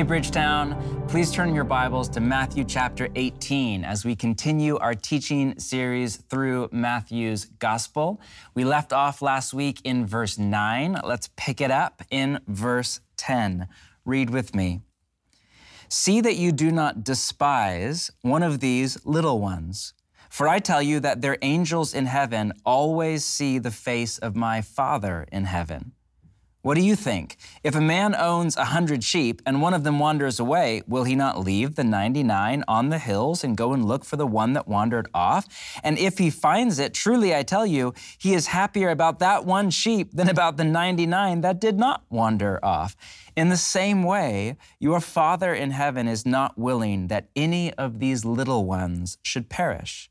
Hey, Bridgetown, please turn your Bibles to Matthew chapter 18 as we continue our teaching series through Matthew's Gospel. We left off last week in verse 9. Let's pick it up in verse 10. Read with me. See that you do not despise one of these little ones. For I tell you that their angels in heaven always see the face of my Father in heaven. What do you think? If a man owns a hundred sheep and one of them wanders away, will he not leave the 99 on the hills and go and look for the one that wandered off? And if he finds it, truly I tell you, he is happier about that one sheep than about the 99 that did not wander off. In the same way, your Father in heaven is not willing that any of these little ones should perish.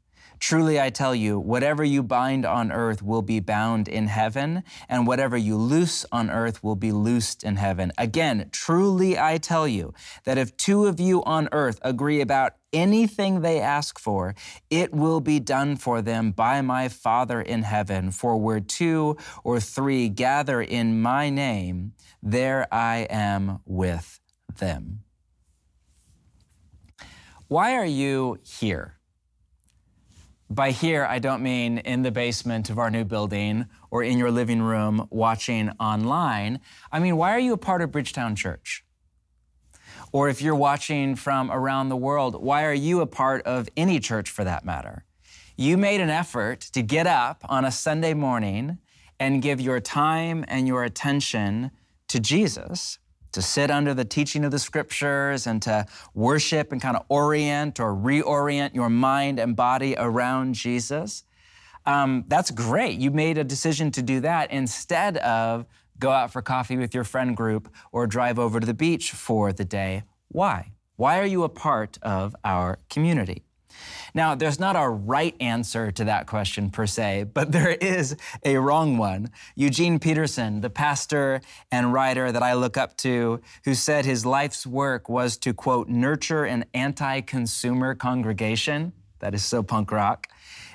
Truly I tell you, whatever you bind on earth will be bound in heaven, and whatever you loose on earth will be loosed in heaven. Again, truly I tell you that if two of you on earth agree about anything they ask for, it will be done for them by my Father in heaven. For where two or three gather in my name, there I am with them. Why are you here? By here, I don't mean in the basement of our new building or in your living room watching online. I mean, why are you a part of Bridgetown Church? Or if you're watching from around the world, why are you a part of any church for that matter? You made an effort to get up on a Sunday morning and give your time and your attention to Jesus to sit under the teaching of the scriptures and to worship and kind of orient or reorient your mind and body around Jesus. Um, that's great. You made a decision to do that instead of go out for coffee with your friend group or drive over to the beach for the day. Why? Why are you a part of our community? Now, there's not a right answer to that question per se, but there is a wrong one. Eugene Peterson, the pastor and writer that I look up to, who said his life's work was to, quote, nurture an anti consumer congregation. That is so punk rock.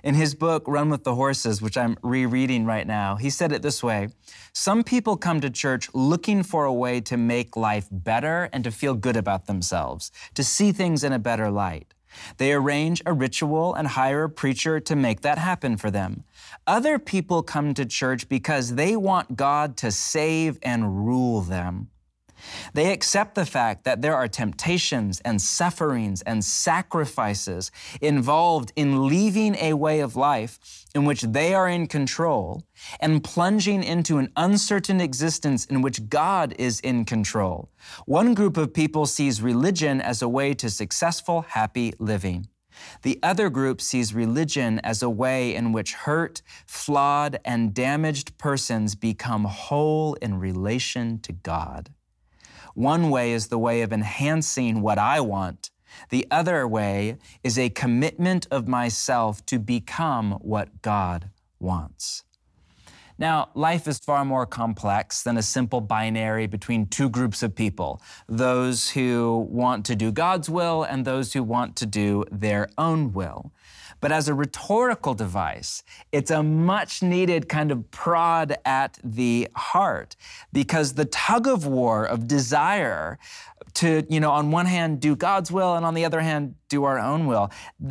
In his book, Run with the Horses, which I'm rereading right now, he said it this way Some people come to church looking for a way to make life better and to feel good about themselves, to see things in a better light. They arrange a ritual and hire a preacher to make that happen for them. Other people come to church because they want God to save and rule them. They accept the fact that there are temptations and sufferings and sacrifices involved in leaving a way of life in which they are in control and plunging into an uncertain existence in which God is in control. One group of people sees religion as a way to successful, happy living. The other group sees religion as a way in which hurt, flawed, and damaged persons become whole in relation to God. One way is the way of enhancing what I want. The other way is a commitment of myself to become what God wants. Now, life is far more complex than a simple binary between two groups of people those who want to do God's will and those who want to do their own will. But as a rhetorical device, it's a much needed kind of prod at the heart because the tug of war of desire to, you know, on one hand do God's will and on the other hand do our own will,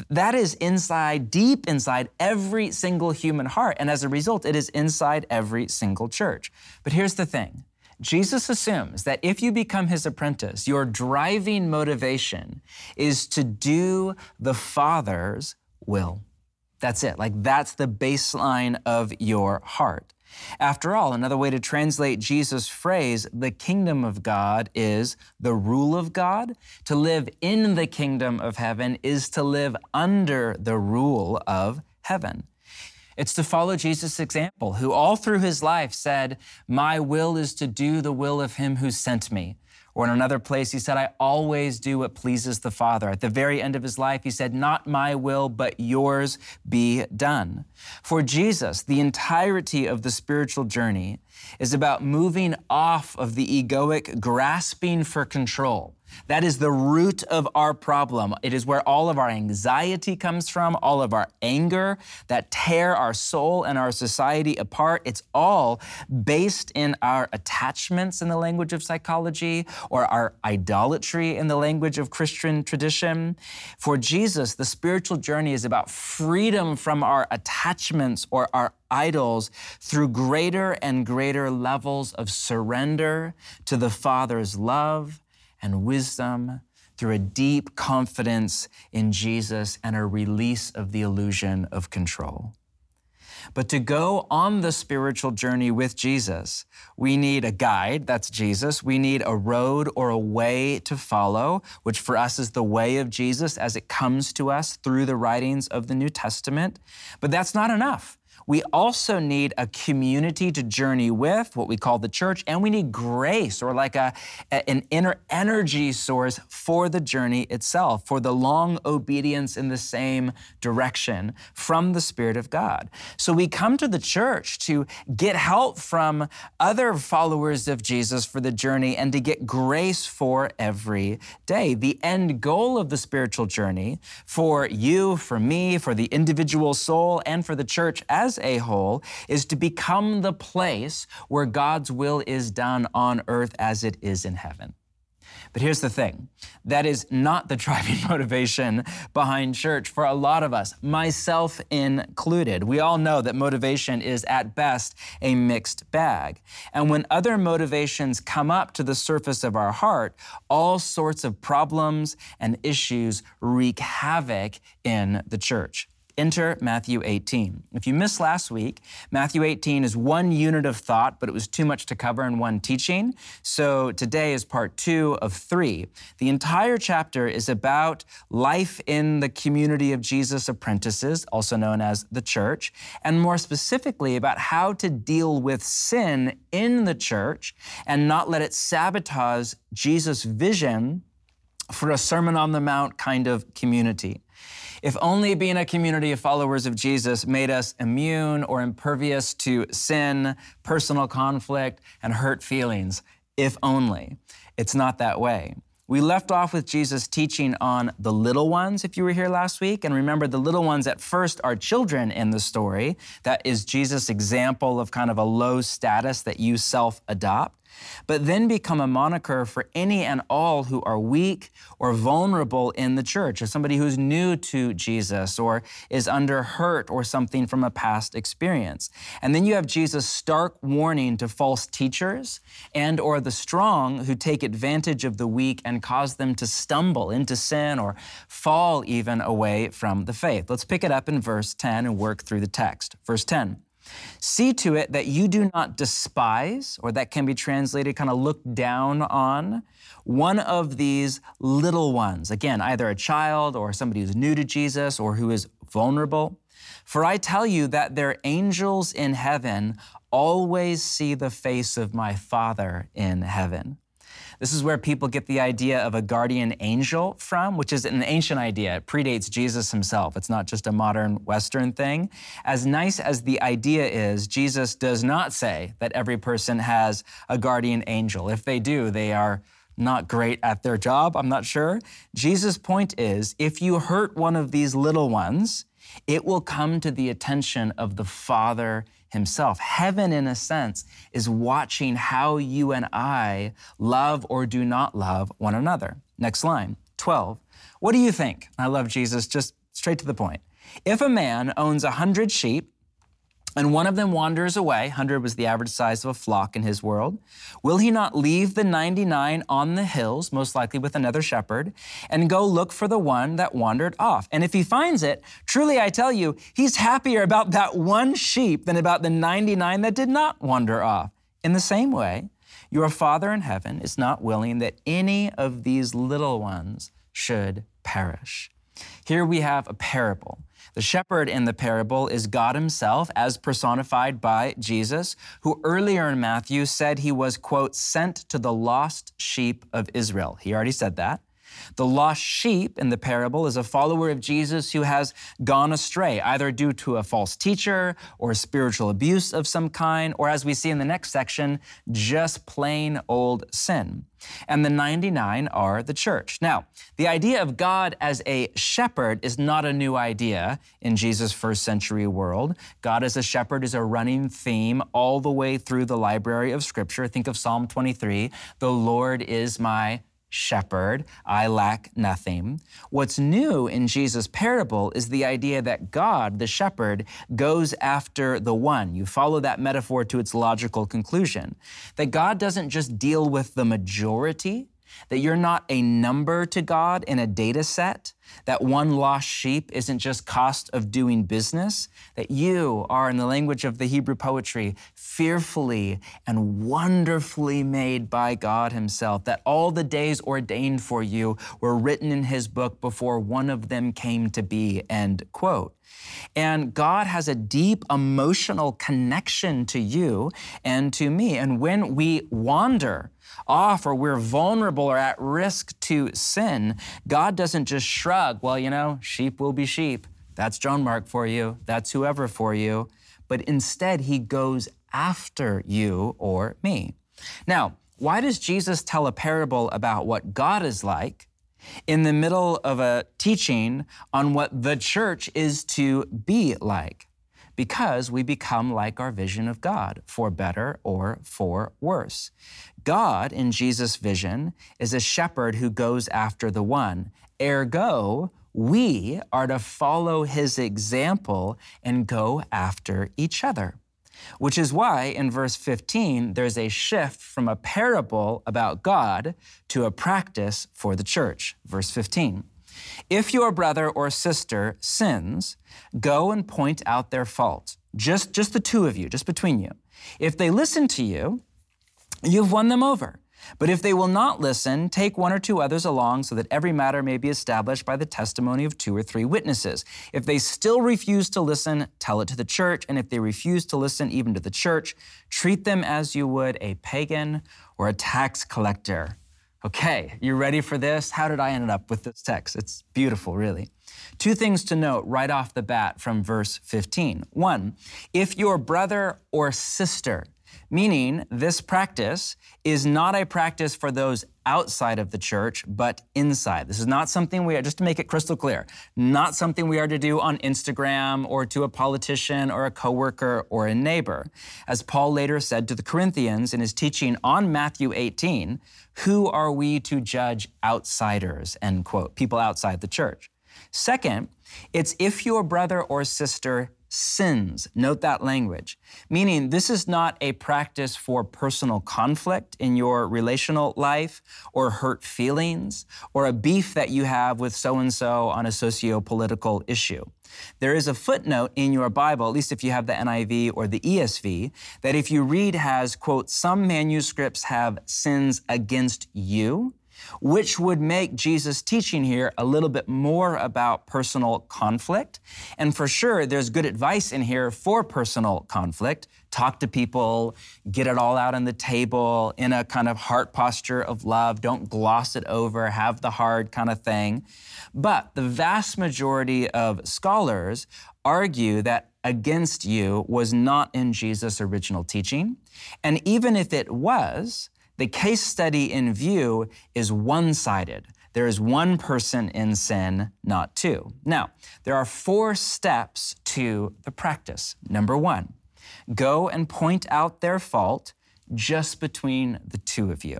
that is inside, deep inside every single human heart. And as a result, it is inside every single church. But here's the thing. Jesus assumes that if you become his apprentice, your driving motivation is to do the Father's will. That's it. Like, that's the baseline of your heart. After all, another way to translate Jesus' phrase, the kingdom of God, is the rule of God. To live in the kingdom of heaven is to live under the rule of heaven. It's to follow Jesus' example, who all through his life said, My will is to do the will of him who sent me. Or in another place, he said, I always do what pleases the Father. At the very end of his life, he said, Not my will, but yours be done. For Jesus, the entirety of the spiritual journey is about moving off of the egoic grasping for control that is the root of our problem. It is where all of our anxiety comes from, all of our anger that tear our soul and our society apart. It's all based in our attachments in the language of psychology or our idolatry in the language of Christian tradition. For Jesus, the spiritual journey is about freedom from our attachments or our idols through greater and greater levels of surrender to the Father's love and wisdom through a deep confidence in Jesus and a release of the illusion of control. But to go on the spiritual journey with Jesus, we need a guide, that's Jesus. We need a road or a way to follow, which for us is the way of Jesus as it comes to us through the writings of the New Testament. But that's not enough. We also need a community to journey with, what we call the church, and we need grace or like a, an inner energy source for the journey itself, for the long obedience in the same direction from the Spirit of God. So we come to the church to get help from other followers of Jesus for the journey and to get grace for every day. The end goal of the spiritual journey for you, for me, for the individual soul, and for the church as a whole is to become the place where God's will is done on earth as it is in heaven. But here's the thing that is not the driving motivation behind church for a lot of us, myself included. We all know that motivation is at best a mixed bag. And when other motivations come up to the surface of our heart, all sorts of problems and issues wreak havoc in the church. Enter Matthew 18. If you missed last week, Matthew 18 is one unit of thought, but it was too much to cover in one teaching. So today is part two of three. The entire chapter is about life in the community of Jesus' apprentices, also known as the church, and more specifically about how to deal with sin in the church and not let it sabotage Jesus' vision for a Sermon on the Mount kind of community. If only being a community of followers of Jesus made us immune or impervious to sin, personal conflict, and hurt feelings. If only. It's not that way. We left off with Jesus teaching on the little ones, if you were here last week. And remember, the little ones at first are children in the story. That is Jesus' example of kind of a low status that you self adopt but then become a moniker for any and all who are weak or vulnerable in the church, as somebody who's new to Jesus or is under hurt or something from a past experience. And then you have Jesus' stark warning to false teachers and or the strong who take advantage of the weak and cause them to stumble into sin or fall even away from the faith. Let's pick it up in verse 10 and work through the text. Verse 10. See to it that you do not despise, or that can be translated kind of look down on, one of these little ones. Again, either a child or somebody who's new to Jesus or who is vulnerable. For I tell you that their angels in heaven always see the face of my Father in heaven. This is where people get the idea of a guardian angel from, which is an ancient idea. It predates Jesus himself. It's not just a modern Western thing. As nice as the idea is, Jesus does not say that every person has a guardian angel. If they do, they are not great at their job, I'm not sure. Jesus' point is if you hurt one of these little ones, it will come to the attention of the Father himself. Heaven, in a sense, is watching how you and I love or do not love one another. Next line, 12. What do you think? I love Jesus, just straight to the point. If a man owns a hundred sheep and one of them wanders away, 100 was the average size of a flock in his world, will he not leave the 99 on the hills, most likely with another shepherd, and go look for the one that wandered off? And if he finds it, truly I tell you, he's happier about that one sheep than about the 99 that did not wander off. In the same way, your Father in heaven is not willing that any of these little ones should perish. Here we have a parable The shepherd in the parable is God himself as personified by Jesus, who earlier in Matthew said he was, quote, sent to the lost sheep of Israel. He already said that. The lost sheep in the parable is a follower of Jesus who has gone astray, either due to a false teacher or spiritual abuse of some kind, or as we see in the next section, just plain old sin. And the 99 are the church. Now, the idea of God as a shepherd is not a new idea in Jesus' first century world. God as a shepherd is a running theme all the way through the library of Scripture. Think of Psalm 23 The Lord is my shepherd, I lack nothing. What's new in Jesus' parable is the idea that God, the shepherd, goes after the one. You follow that metaphor to its logical conclusion. That God doesn't just deal with the majority, that you're not a number to God in a data set, that one lost sheep isn't just cost of doing business, that you are, in the language of the Hebrew poetry, fearfully and wonderfully made by God Himself, that all the days ordained for you were written in His book before one of them came to be, end quote. And God has a deep emotional connection to you and to me. And when we wander off or we're vulnerable or at risk to sin, God doesn't just shrug, well, you know, sheep will be sheep. That's John Mark for you. That's whoever for you. But instead, he goes after you or me. Now, why does Jesus tell a parable about what God is like in the middle of a teaching on what the church is to be like? Because we become like our vision of God, for better or for worse. God, in Jesus' vision, is a shepherd who goes after the one. Ergo, we are to follow his example and go after each other. Which is why in verse 15, there's a shift from a parable about God to a practice for the church. Verse 15. If your brother or sister sins, go and point out their fault. Just, just the two of you, just between you. If they listen to you, you've won them over. But if they will not listen, take one or two others along so that every matter may be established by the testimony of two or three witnesses. If they still refuse to listen, tell it to the church. And if they refuse to listen even to the church, treat them as you would a pagan or a tax collector. Okay, you ready for this? How did I end up with this text? It's beautiful, really. Two things to note right off the bat from verse 15. One, if your brother or sister meaning this practice is not a practice for those outside of the church, but inside. This is not something we are, just to make it crystal clear, not something we are to do on Instagram or to a politician or a coworker or a neighbor. As Paul later said to the Corinthians in his teaching on Matthew 18, who are we to judge outsiders, end quote, people outside the church. Second, it's if your brother or sister sins. Note that language. Meaning, this is not a practice for personal conflict in your relational life or hurt feelings or a beef that you have with so and so on a socio political issue. There is a footnote in your Bible, at least if you have the NIV or the ESV, that if you read has, quote, some manuscripts have sins against you which would make Jesus' teaching here a little bit more about personal conflict. And for sure, there's good advice in here for personal conflict. Talk to people, get it all out on the table in a kind of heart posture of love. Don't gloss it over, have the hard kind of thing. But the vast majority of scholars argue that against you was not in Jesus' original teaching. And even if it was, the case study in view is one sided. There is one person in sin, not two. Now, there are four steps to the practice. Number one, go and point out their fault just between the two of you.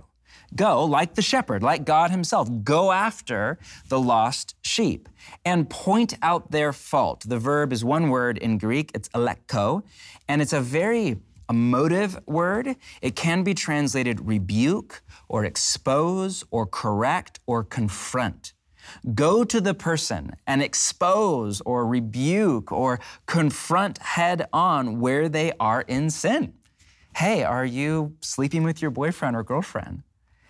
Go, like the shepherd, like God Himself, go after the lost sheep and point out their fault. The verb is one word in Greek, it's aleko, and it's a very a motive word. It can be translated rebuke or expose or correct or confront. Go to the person and expose or rebuke or confront head on where they are in sin. Hey, are you sleeping with your boyfriend or girlfriend?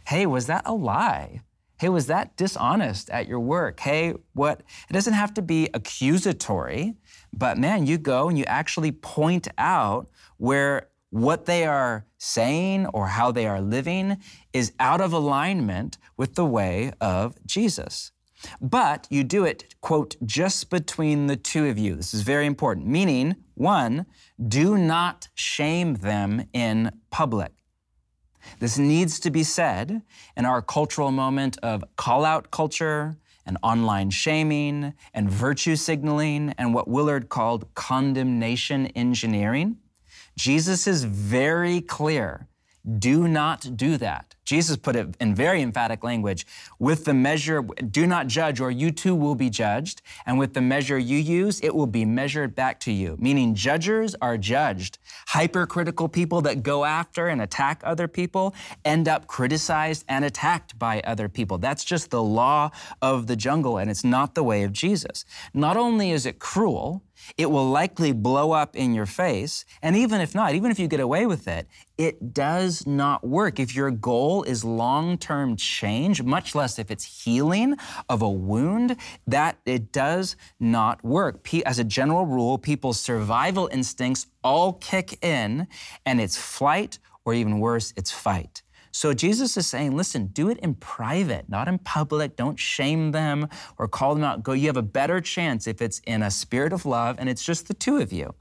Hey, was that a lie? Hey, was that dishonest at your work? Hey, what? It doesn't have to be accusatory, but man, you go and you actually point out where what they are saying or how they are living is out of alignment with the way of Jesus. But you do it, quote, just between the two of you. This is very important. Meaning, one, do not shame them in public. This needs to be said in our cultural moment of call out culture and online shaming and virtue signaling and what Willard called condemnation engineering. Jesus is very clear do not do that. Jesus put it in very emphatic language with the measure, do not judge, or you too will be judged. And with the measure you use, it will be measured back to you. Meaning, judgers are judged. Hypercritical people that go after and attack other people end up criticized and attacked by other people. That's just the law of the jungle, and it's not the way of Jesus. Not only is it cruel, it will likely blow up in your face. And even if not, even if you get away with it, it does not work. If your goal is long term change, much less if it's healing of a wound, that it does not work. As a general rule, people's survival instincts all kick in, and it's flight, or even worse, it's fight. So Jesus is saying, listen, do it in private, not in public. Don't shame them or call them out. Go, you have a better chance if it's in a spirit of love and it's just the two of you.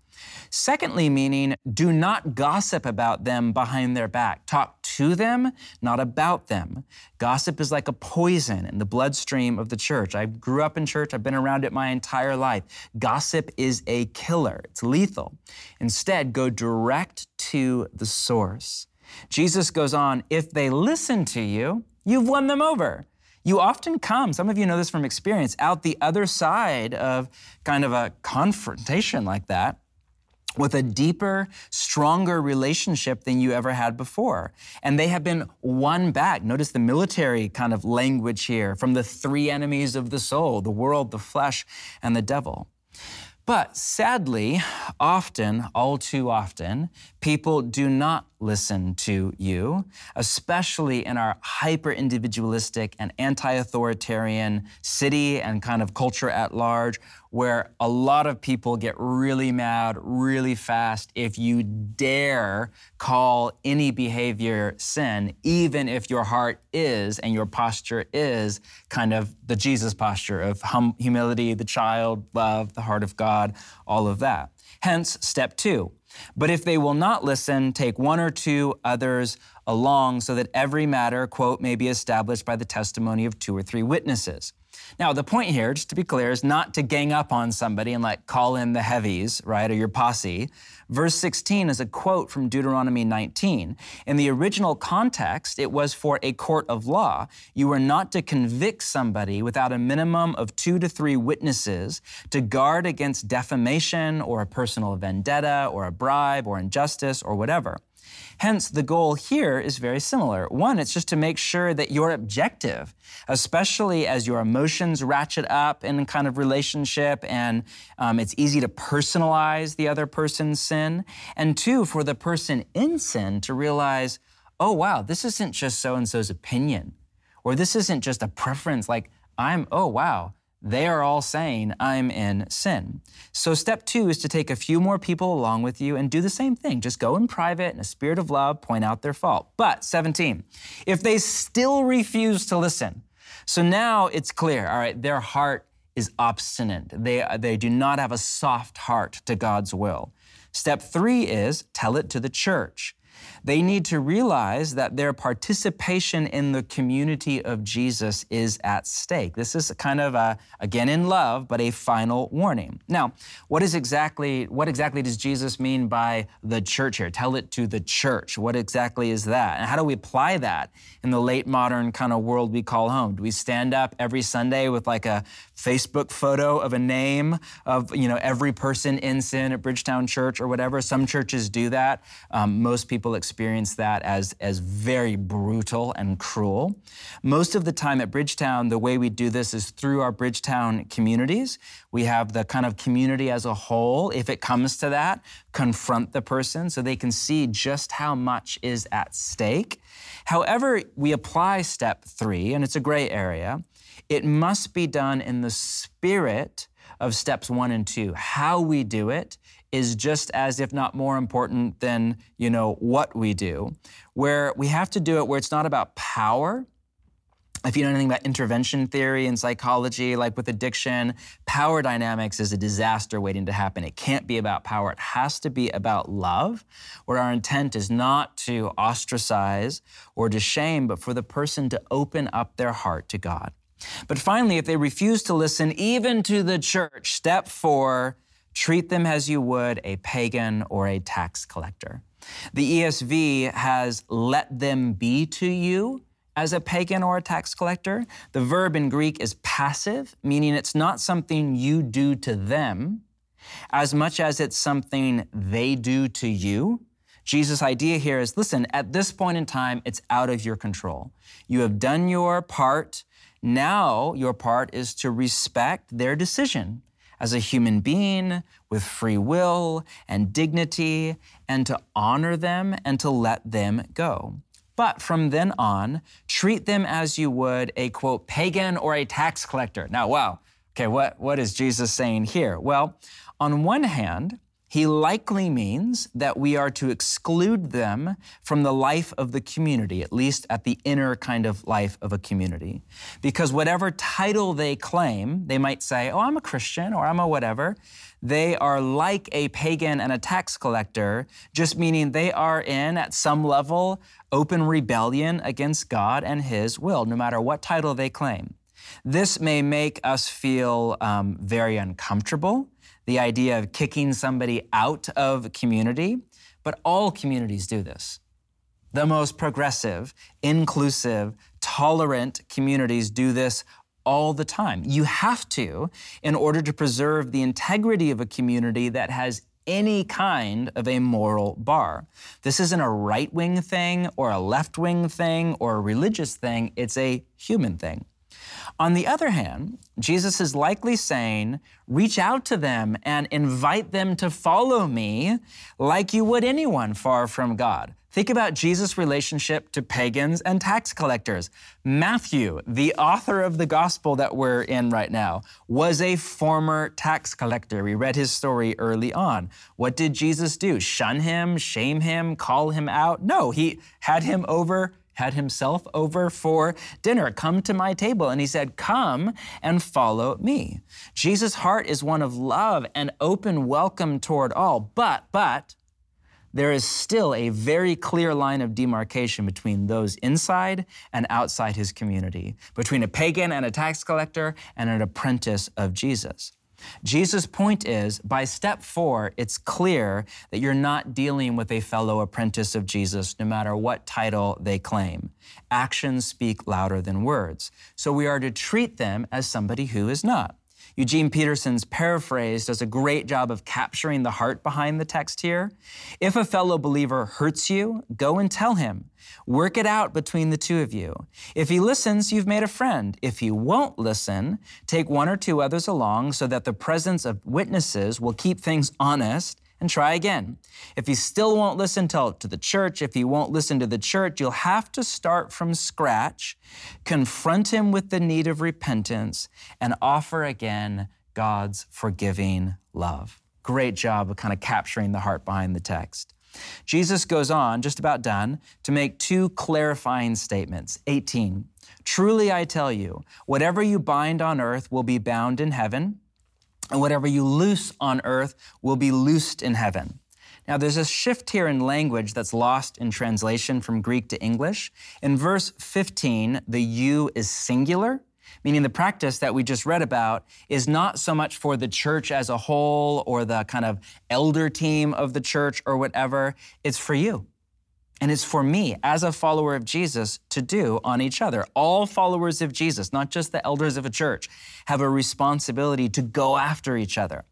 Secondly, meaning do not gossip about them behind their back. Talk to them, not about them. Gossip is like a poison in the bloodstream of the church. I grew up in church, I've been around it my entire life. Gossip is a killer, it's lethal. Instead, go direct to the source. Jesus goes on, if they listen to you, you've won them over. You often come, some of you know this from experience, out the other side of kind of a confrontation like that with a deeper, stronger relationship than you ever had before. And they have been won back. Notice the military kind of language here from the three enemies of the soul the world, the flesh, and the devil. But sadly, often, all too often, people do not listen to you, especially in our hyper individualistic and anti authoritarian city and kind of culture at large, where a lot of people get really mad really fast if you dare call any behavior sin, even if your heart is and your posture is kind of the Jesus posture of hum- humility, the child, love, the heart of God, all of that. Hence, step two. But if they will not listen, take one or two others along so that every matter, quote, may be established by the testimony of two or three witnesses. Now, the point here, just to be clear, is not to gang up on somebody and like call in the heavies, right, or your posse. Verse 16 is a quote from Deuteronomy 19. In the original context, it was for a court of law. You were not to convict somebody without a minimum of two to three witnesses to guard against defamation or a personal vendetta or a bribe or injustice or whatever. Hence, the goal here is very similar. One, it's just to make sure that you're objective, especially as your emotions ratchet up in kind of relationship and um, it's easy to personalize the other person's sin. And two, for the person in sin to realize, oh, wow, this isn't just so and so's opinion, or this isn't just a preference. Like, I'm, oh, wow, they are all saying, I'm in sin. So, step two is to take a few more people along with you and do the same thing. Just go in private in a spirit of love, point out their fault. But, 17, if they still refuse to listen, so now it's clear, all right, their heart is obstinate. They, they do not have a soft heart to God's will. Step three is tell it to the church. They need to realize that their participation in the community of Jesus is at stake. This is kind of a, again in love, but a final warning. Now, what is exactly, what exactly does Jesus mean by the church here? Tell it to the church. What exactly is that? And how do we apply that in the late modern kind of world we call home? Do we stand up every Sunday with like a Facebook photo of a name of, you know, every person in sin at Bridgetown Church or whatever? Some churches do that. Um, most people people experience that as, as very brutal and cruel. Most of the time at Bridgetown, the way we do this is through our Bridgetown communities. We have the kind of community as a whole, if it comes to that, confront the person so they can see just how much is at stake. However, we apply step three, and it's a gray area, it must be done in the spirit of steps one and two. How we do it is just as, if not more important than, you know, what we do, where we have to do it where it's not about power. If you know anything about intervention theory and psychology, like with addiction, power dynamics is a disaster waiting to happen. It can't be about power. It has to be about love, where our intent is not to ostracize or to shame, but for the person to open up their heart to God. But finally, if they refuse to listen even to the church, step four, treat them as you would a pagan or a tax collector. The ESV has let them be to you as a pagan or a tax collector. The verb in Greek is passive, meaning it's not something you do to them as much as it's something they do to you. Jesus' idea here is listen, at this point in time, it's out of your control. You have done your part. Now, your part is to respect their decision as a human being with free will and dignity, and to honor them and to let them go. But from then on, treat them as you would a quote, pagan or a tax collector. Now, wow, okay, what, what is Jesus saying here? Well, on one hand, he likely means that we are to exclude them from the life of the community, at least at the inner kind of life of a community. Because whatever title they claim, they might say, Oh, I'm a Christian or I'm a whatever. They are like a pagan and a tax collector, just meaning they are in, at some level, open rebellion against God and His will, no matter what title they claim. This may make us feel um, very uncomfortable the idea of kicking somebody out of community, but all communities do this. The most progressive, inclusive, tolerant communities do this all the time. You have to in order to preserve the integrity of a community that has any kind of a moral bar. This isn't a right wing thing or a left wing thing or a religious thing, it's a human thing. On the other hand, Jesus is likely saying, reach out to them and invite them to follow me like you would anyone far from God. Think about Jesus' relationship to pagans and tax collectors. Matthew, the author of the gospel that we're in right now, was a former tax collector. We read his story early on. What did Jesus do? Shun him, shame him, call him out? No, he had him over had himself over for dinner. Come to my table. And he said, Come and follow me. Jesus' heart is one of love and open welcome toward all. But, but, there is still a very clear line of demarcation between those inside and outside his community, between a pagan and a tax collector and an apprentice of Jesus. Jesus' point is by step four, it's clear that you're not dealing with a fellow apprentice of Jesus, no matter what title they claim. Actions speak louder than words. So we are to treat them as somebody who is not. Eugene Peterson's paraphrase does a great job of capturing the heart behind the text here. If a fellow believer hurts you, go and tell him. Work it out between the two of you. If he listens, you've made a friend. If he won't listen, take one or two others along so that the presence of witnesses will keep things honest and try again. If he still won't listen, it to the church. If he won't listen to the church, you'll have to start from scratch, confront him with the need of repentance, and offer again God's forgiving love. Great job of kind of capturing the heart behind the text. Jesus goes on, just about done, to make two clarifying statements. 18. Truly I tell you, whatever you bind on earth will be bound in heaven and whatever you loose on earth will be loosed in heaven. Now, there's a shift here in language that's lost in translation from Greek to English. In verse 15, the you is singular, meaning the practice that we just read about is not so much for the church as a whole or the kind of elder team of the church or whatever, it's for you. And it's for me, as a follower of Jesus, to do on each other. All followers of Jesus, not just the elders of a church, have a responsibility to go after each other.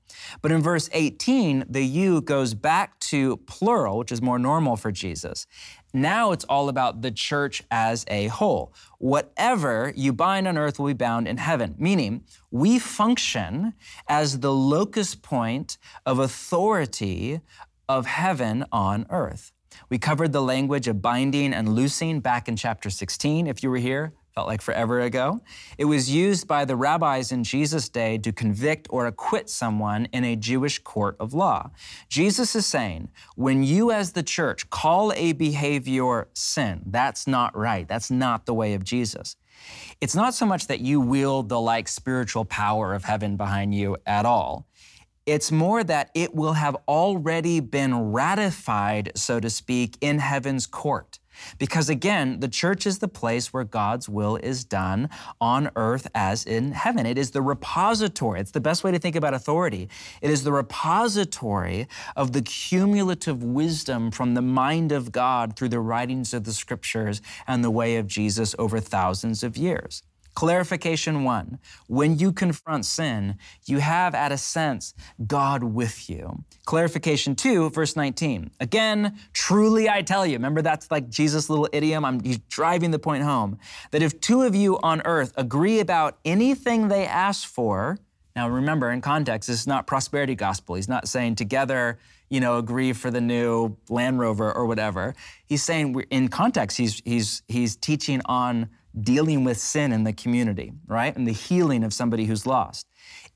But in verse 18, the you goes back to plural, which is more normal for Jesus. Now it's all about the church as a whole. Whatever you bind on earth will be bound in heaven, meaning we function as the locus point of authority of heaven on earth. We covered the language of binding and loosing back in chapter 16, if you were here. Felt like forever ago. It was used by the rabbis in Jesus' day to convict or acquit someone in a Jewish court of law. Jesus is saying, when you as the church call a behavior sin, that's not right. That's not the way of Jesus. It's not so much that you wield the like spiritual power of heaven behind you at all. It's more that it will have already been ratified, so to speak, in heaven's court. Because again, the church is the place where God's will is done on earth as in heaven. It is the repository. It's the best way to think about authority. It is the repository of the cumulative wisdom from the mind of God through the writings of the scriptures and the way of Jesus over thousands of years. Clarification one when you confront sin, you have, at a sense, God with you. Clarification two, verse 19. Again, truly I tell you, remember that's like Jesus' little idiom? I'm, he's driving the point home. That if two of you on earth agree about anything they ask for, now remember, in context, this is not prosperity gospel. He's not saying together, you know, agree for the new Land Rover or whatever. He's saying in context, he's, he's, he's teaching on dealing with sin in the community, right? And the healing of somebody who's lost.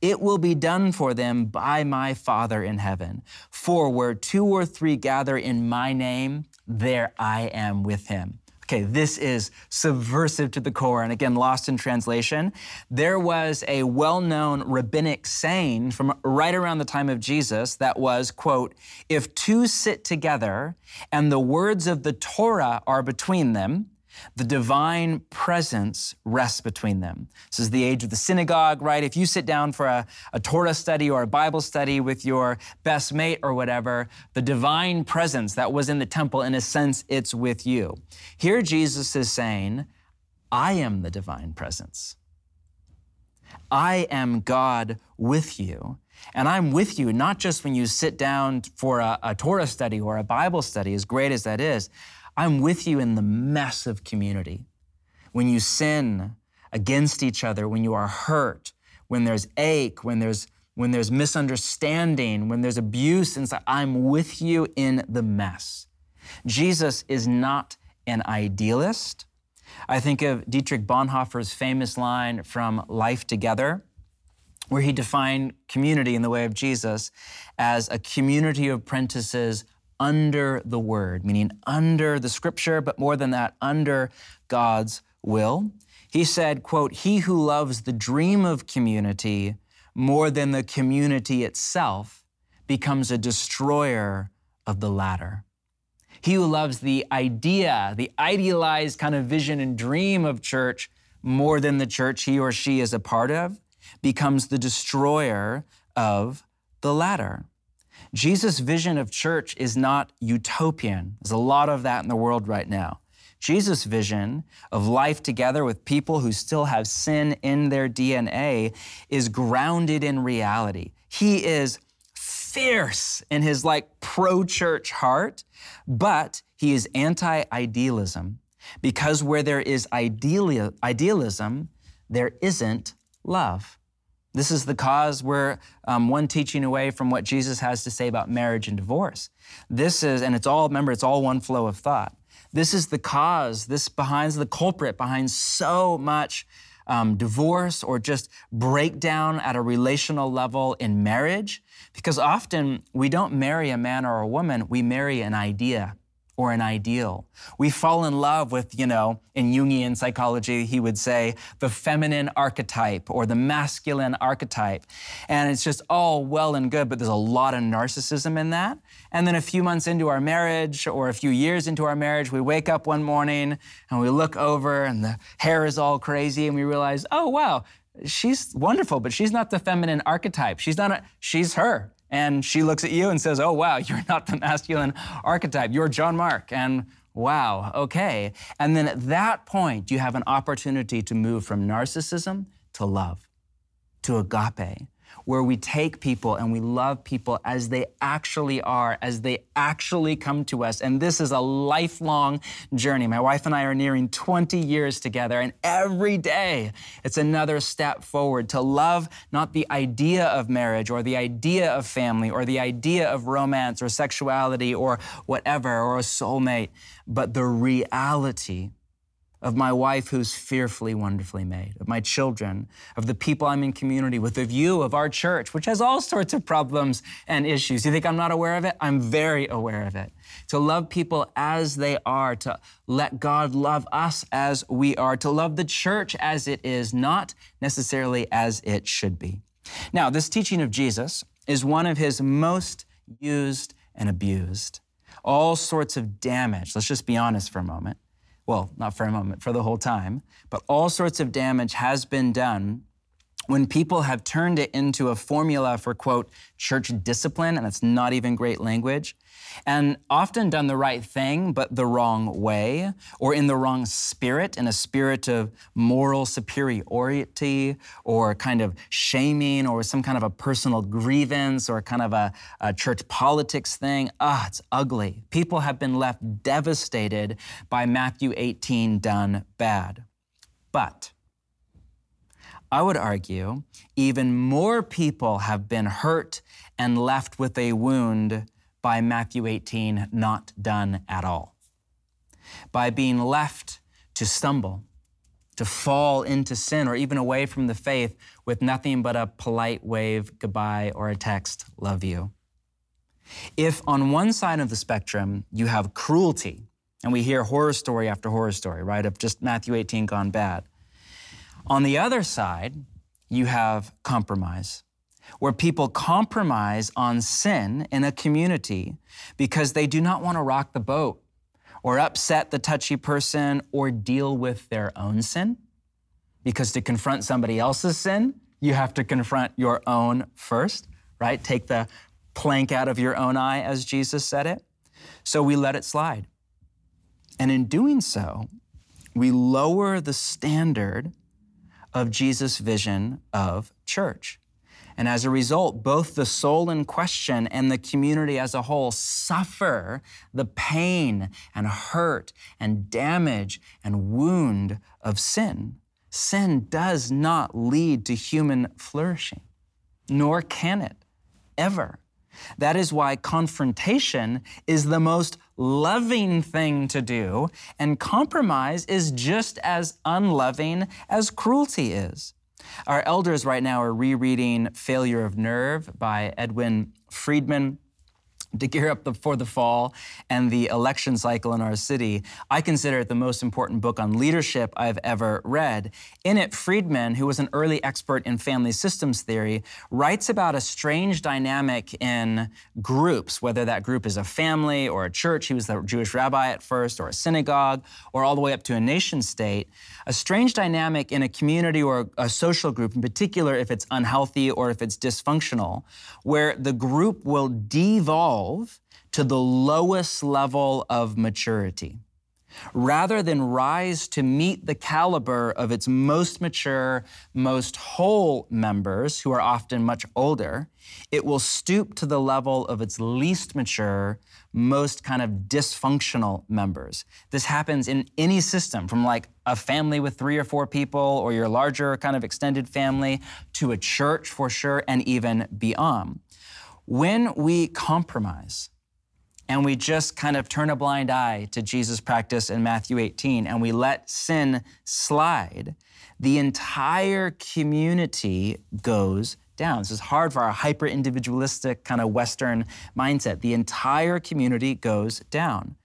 It will be done for them by my Father in heaven. For where two or three gather in my name, there I am with him. Okay, this is subversive to the core, and again, lost in translation. There was a well known rabbinic saying from right around the time of Jesus that was, quote, if two sit together and the words of the Torah are between them, the divine presence rests between them. This is the age of the synagogue, right? If you sit down for a, a Torah study or a Bible study with your best mate or whatever, the divine presence that was in the temple, in a sense, it's with you. Here, Jesus is saying, I am the divine presence. I am God with you. And I'm with you not just when you sit down for a, a Torah study or a Bible study, as great as that is. I'm with you in the mess of community. When you sin against each other, when you are hurt, when there's ache, when there's when there's misunderstanding, when there's abuse inside, I'm with you in the mess. Jesus is not an idealist. I think of Dietrich Bonhoeffer's famous line from Life Together, where he defined community in the way of Jesus as a community of apprentices under the word, meaning under the scripture, but more than that, under God's will. He said, quote, he who loves the dream of community more than the community itself becomes a destroyer of the latter. He who loves the idea, the idealized kind of vision and dream of church more than the church he or she is a part of becomes the destroyer of the latter. Jesus' vision of church is not utopian. There's a lot of that in the world right now. Jesus' vision of life together with people who still have sin in their DNA is grounded in reality. He is fierce in his like pro church heart, but he is anti idealism because where there is idealism, there isn't love. This is the cause we're um, one teaching away from what Jesus has to say about marriage and divorce. This is, and it's all, remember, it's all one flow of thought. This is the cause, this behind the culprit behind so much um, divorce or just breakdown at a relational level in marriage. Because often we don't marry a man or a woman, we marry an idea or an ideal. We fall in love with, you know, in Jungian psychology, he would say the feminine archetype or the masculine archetype. And it's just all well and good, but there's a lot of narcissism in that. And then a few months into our marriage or a few years into our marriage, we wake up one morning and we look over and the hair is all crazy and we realize, oh, wow, she's wonderful, but she's not the feminine archetype. She's not a, she's her. And she looks at you and says, Oh, wow, you're not the masculine archetype. You're John Mark. And Wow, okay. And then at that point, you have an opportunity to move from narcissism to love, to agape, where we take people and we love people as they actually are, as they actually come to us. And this is a lifelong journey. My wife and I are nearing 20 years together, and every day it's another step forward to love not the idea of marriage or the idea of family or the idea of romance or sexuality or whatever, or a soulmate, but the reality of my wife who's fearfully, wonderfully made, of my children, of the people I'm in community with, of you, of our church, which has all sorts of problems and issues. You think I'm not aware of it? I'm very aware of it. To love people as they are, to let God love us as we are, to love the church as it is, not necessarily as it should be. Now, this teaching of Jesus is one of his most used and abused. All sorts of damage. Let's just be honest for a moment well, not for a moment, for the whole time, but all sorts of damage has been done when people have turned it into a formula for, quote, church discipline, and it's not even great language, and often done the right thing, but the wrong way, or in the wrong spirit, in a spirit of moral superiority, or kind of shaming, or some kind of a personal grievance, or kind of a, a church politics thing. Ah, it's ugly. People have been left devastated by Matthew 18 done bad. But, I would argue even more people have been hurt and left with a wound by Matthew 18 not done at all. By being left to stumble, to fall into sin, or even away from the faith with nothing but a polite wave, goodbye, or a text, love you. If on one side of the spectrum you have cruelty, and we hear horror story after horror story, right, of just Matthew 18 gone bad, on the other side, you have compromise, where people compromise on sin in a community because they do not want to rock the boat or upset the touchy person or deal with their own sin. Because to confront somebody else's sin, you have to confront your own first, right? Take the plank out of your own eye, as Jesus said it. So we let it slide. And in doing so, we lower the standard of Jesus' vision of church. And as a result, both the soul in question and the community as a whole suffer the pain and hurt and damage and wound of sin. Sin does not lead to human flourishing, nor can it ever. That is why confrontation is the most loving thing to do, and compromise is just as unloving as cruelty is. Our elders right now are rereading Failure of Nerve by Edwin Friedman to gear up the, for the fall and the election cycle in our city, I consider it the most important book on leadership I've ever read. In it, Friedman, who was an early expert in family systems theory, writes about a strange dynamic in groups, whether that group is a family or a church, he was the Jewish rabbi at first, or a synagogue, or all the way up to a nation state. A strange dynamic in a community or a social group, in particular if it's unhealthy or if it's dysfunctional, where the group will devolve evolve to the lowest level of maturity. Rather than rise to meet the caliber of its most mature, most whole members, who are often much older, it will stoop to the level of its least mature, most kind of dysfunctional members. This happens in any system, from like a family with three or four people, or your larger kind of extended family, to a church for sure, and even beyond. When we compromise and we just kind of turn a blind eye to Jesus' practice in Matthew 18 and we let sin slide, the entire community goes down. This is hard for our hyper individualistic kind of Western mindset. The entire community goes down.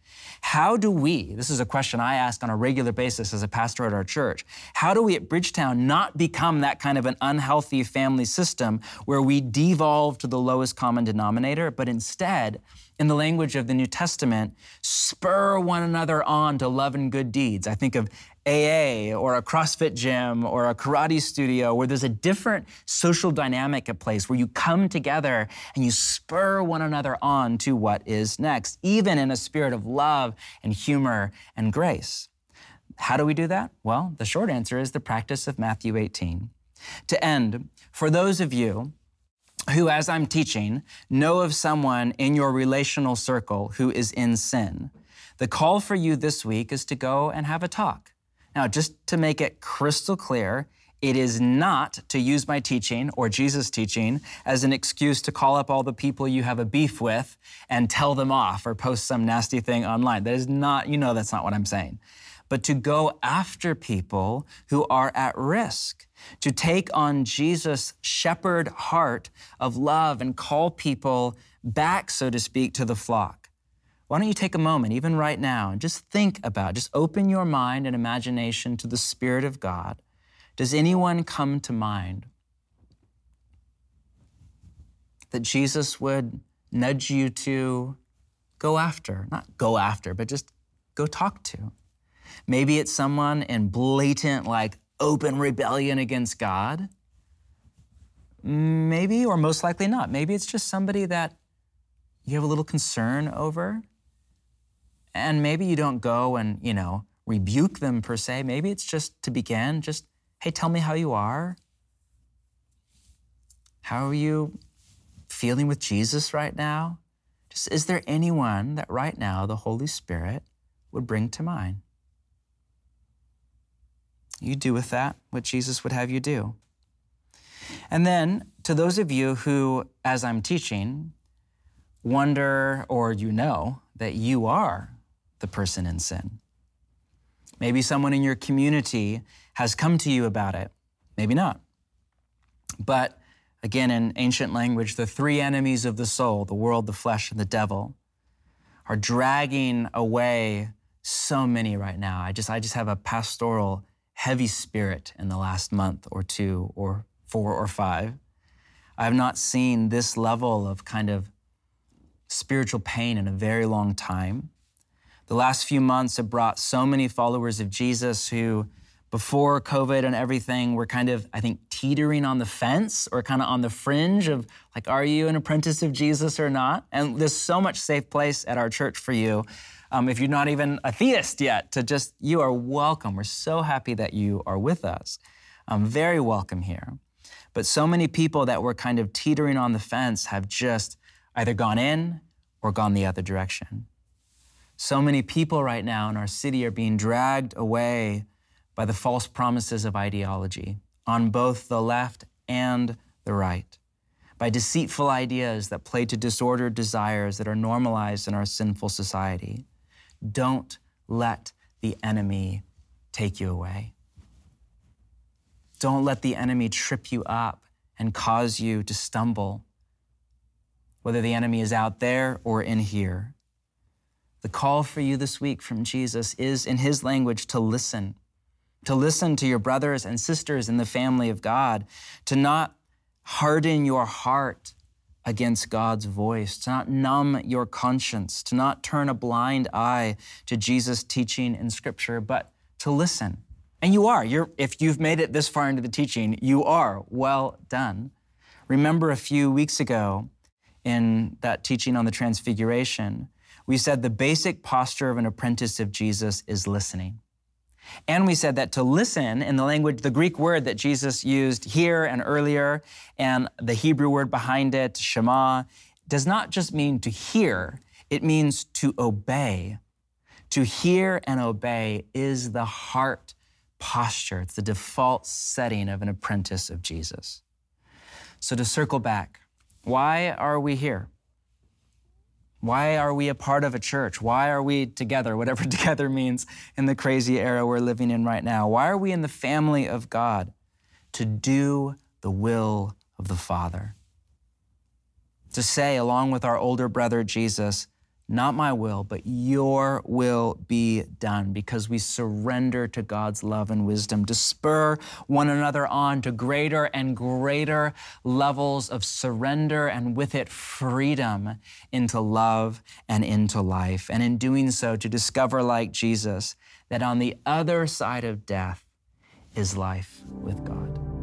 How do we, this is a question I ask on a regular basis as a pastor at our church, how do we at Bridgetown not become that kind of an unhealthy family system where we devolve to the lowest common denominator, but instead in the language of the New Testament, spur one another on to love and good deeds. I think of AA or a CrossFit gym or a karate studio where there's a different social dynamic at place where you come together and you spur one another on to what is next, even in a spirit of love and humor and grace. How do we do that? Well, the short answer is the practice of Matthew 18. To end, for those of you who, as I'm teaching, know of someone in your relational circle who is in sin, the call for you this week is to go and have a talk. Now, just to make it crystal clear, it is not to use my teaching or Jesus' teaching as an excuse to call up all the people you have a beef with and tell them off or post some nasty thing online. That is not, you know, that's not what I'm saying. But to go after people who are at risk to take on Jesus' shepherd heart of love and call people back, so to speak, to the flock. Why don't you take a moment, even right now, and just think about, just open your mind and imagination to the Spirit of God. Does anyone come to mind that Jesus would nudge you to go after? Not go after, but just go talk to. Maybe it's someone in blatant, like open rebellion against God. Maybe, or most likely not. Maybe it's just somebody that you have a little concern over. And maybe you don't go and, you know, rebuke them per se. Maybe it's just to begin, just, hey, tell me how you are. How are you feeling with Jesus right now? Just, is there anyone that right now the Holy Spirit would bring to mind? You do with that what Jesus would have you do. And then to those of you who, as I'm teaching, wonder or you know that you are the person in sin. Maybe someone in your community has come to you about it, maybe not. But again, in ancient language, the three enemies of the soul, the world, the flesh, and the devil, are dragging away so many right now. I just, I just have a pastoral heavy spirit in the last month or two or four or five. I have not seen this level of kind of spiritual pain in a very long time. The last few months have brought so many followers of Jesus who, before COVID and everything, were kind of, I think, teetering on the fence or kind of on the fringe of like, are you an apprentice of Jesus or not? And there's so much safe place at our church for you um, if you're not even a theist yet, to just, you are welcome. We're so happy that you are with us. Um, very welcome here. But so many people that were kind of teetering on the fence have just either gone in or gone the other direction. So many people right now in our city are being dragged away by the false promises of ideology on both the left and the right, by deceitful ideas that play to disordered desires that are normalized in our sinful society. Don't let the enemy take you away. Don't let the enemy trip you up and cause you to stumble, whether the enemy is out there or in here. The call for you this week from Jesus is, in his language, to listen, to listen to your brothers and sisters in the family of God, to not harden your heart against God's voice, to not numb your conscience, to not turn a blind eye to Jesus' teaching in Scripture, but to listen. And you are. You're, if you've made it this far into the teaching, you are. Well done. Remember a few weeks ago in that teaching on the Transfiguration, we said the basic posture of an apprentice of Jesus is listening. And we said that to listen in the language, the Greek word that Jesus used here and earlier, and the Hebrew word behind it, Shema, does not just mean to hear, it means to obey. To hear and obey is the heart posture, it's the default setting of an apprentice of Jesus. So to circle back, why are we here? Why are we a part of a church? Why are we together, whatever together means in the crazy era we're living in right now? Why are we in the family of God? To do the will of the Father. To say, along with our older brother Jesus, not my will, but your will be done, because we surrender to God's love and wisdom to spur one another on to greater and greater levels of surrender and with it freedom into love and into life. And in doing so, to discover, like Jesus, that on the other side of death is life with God.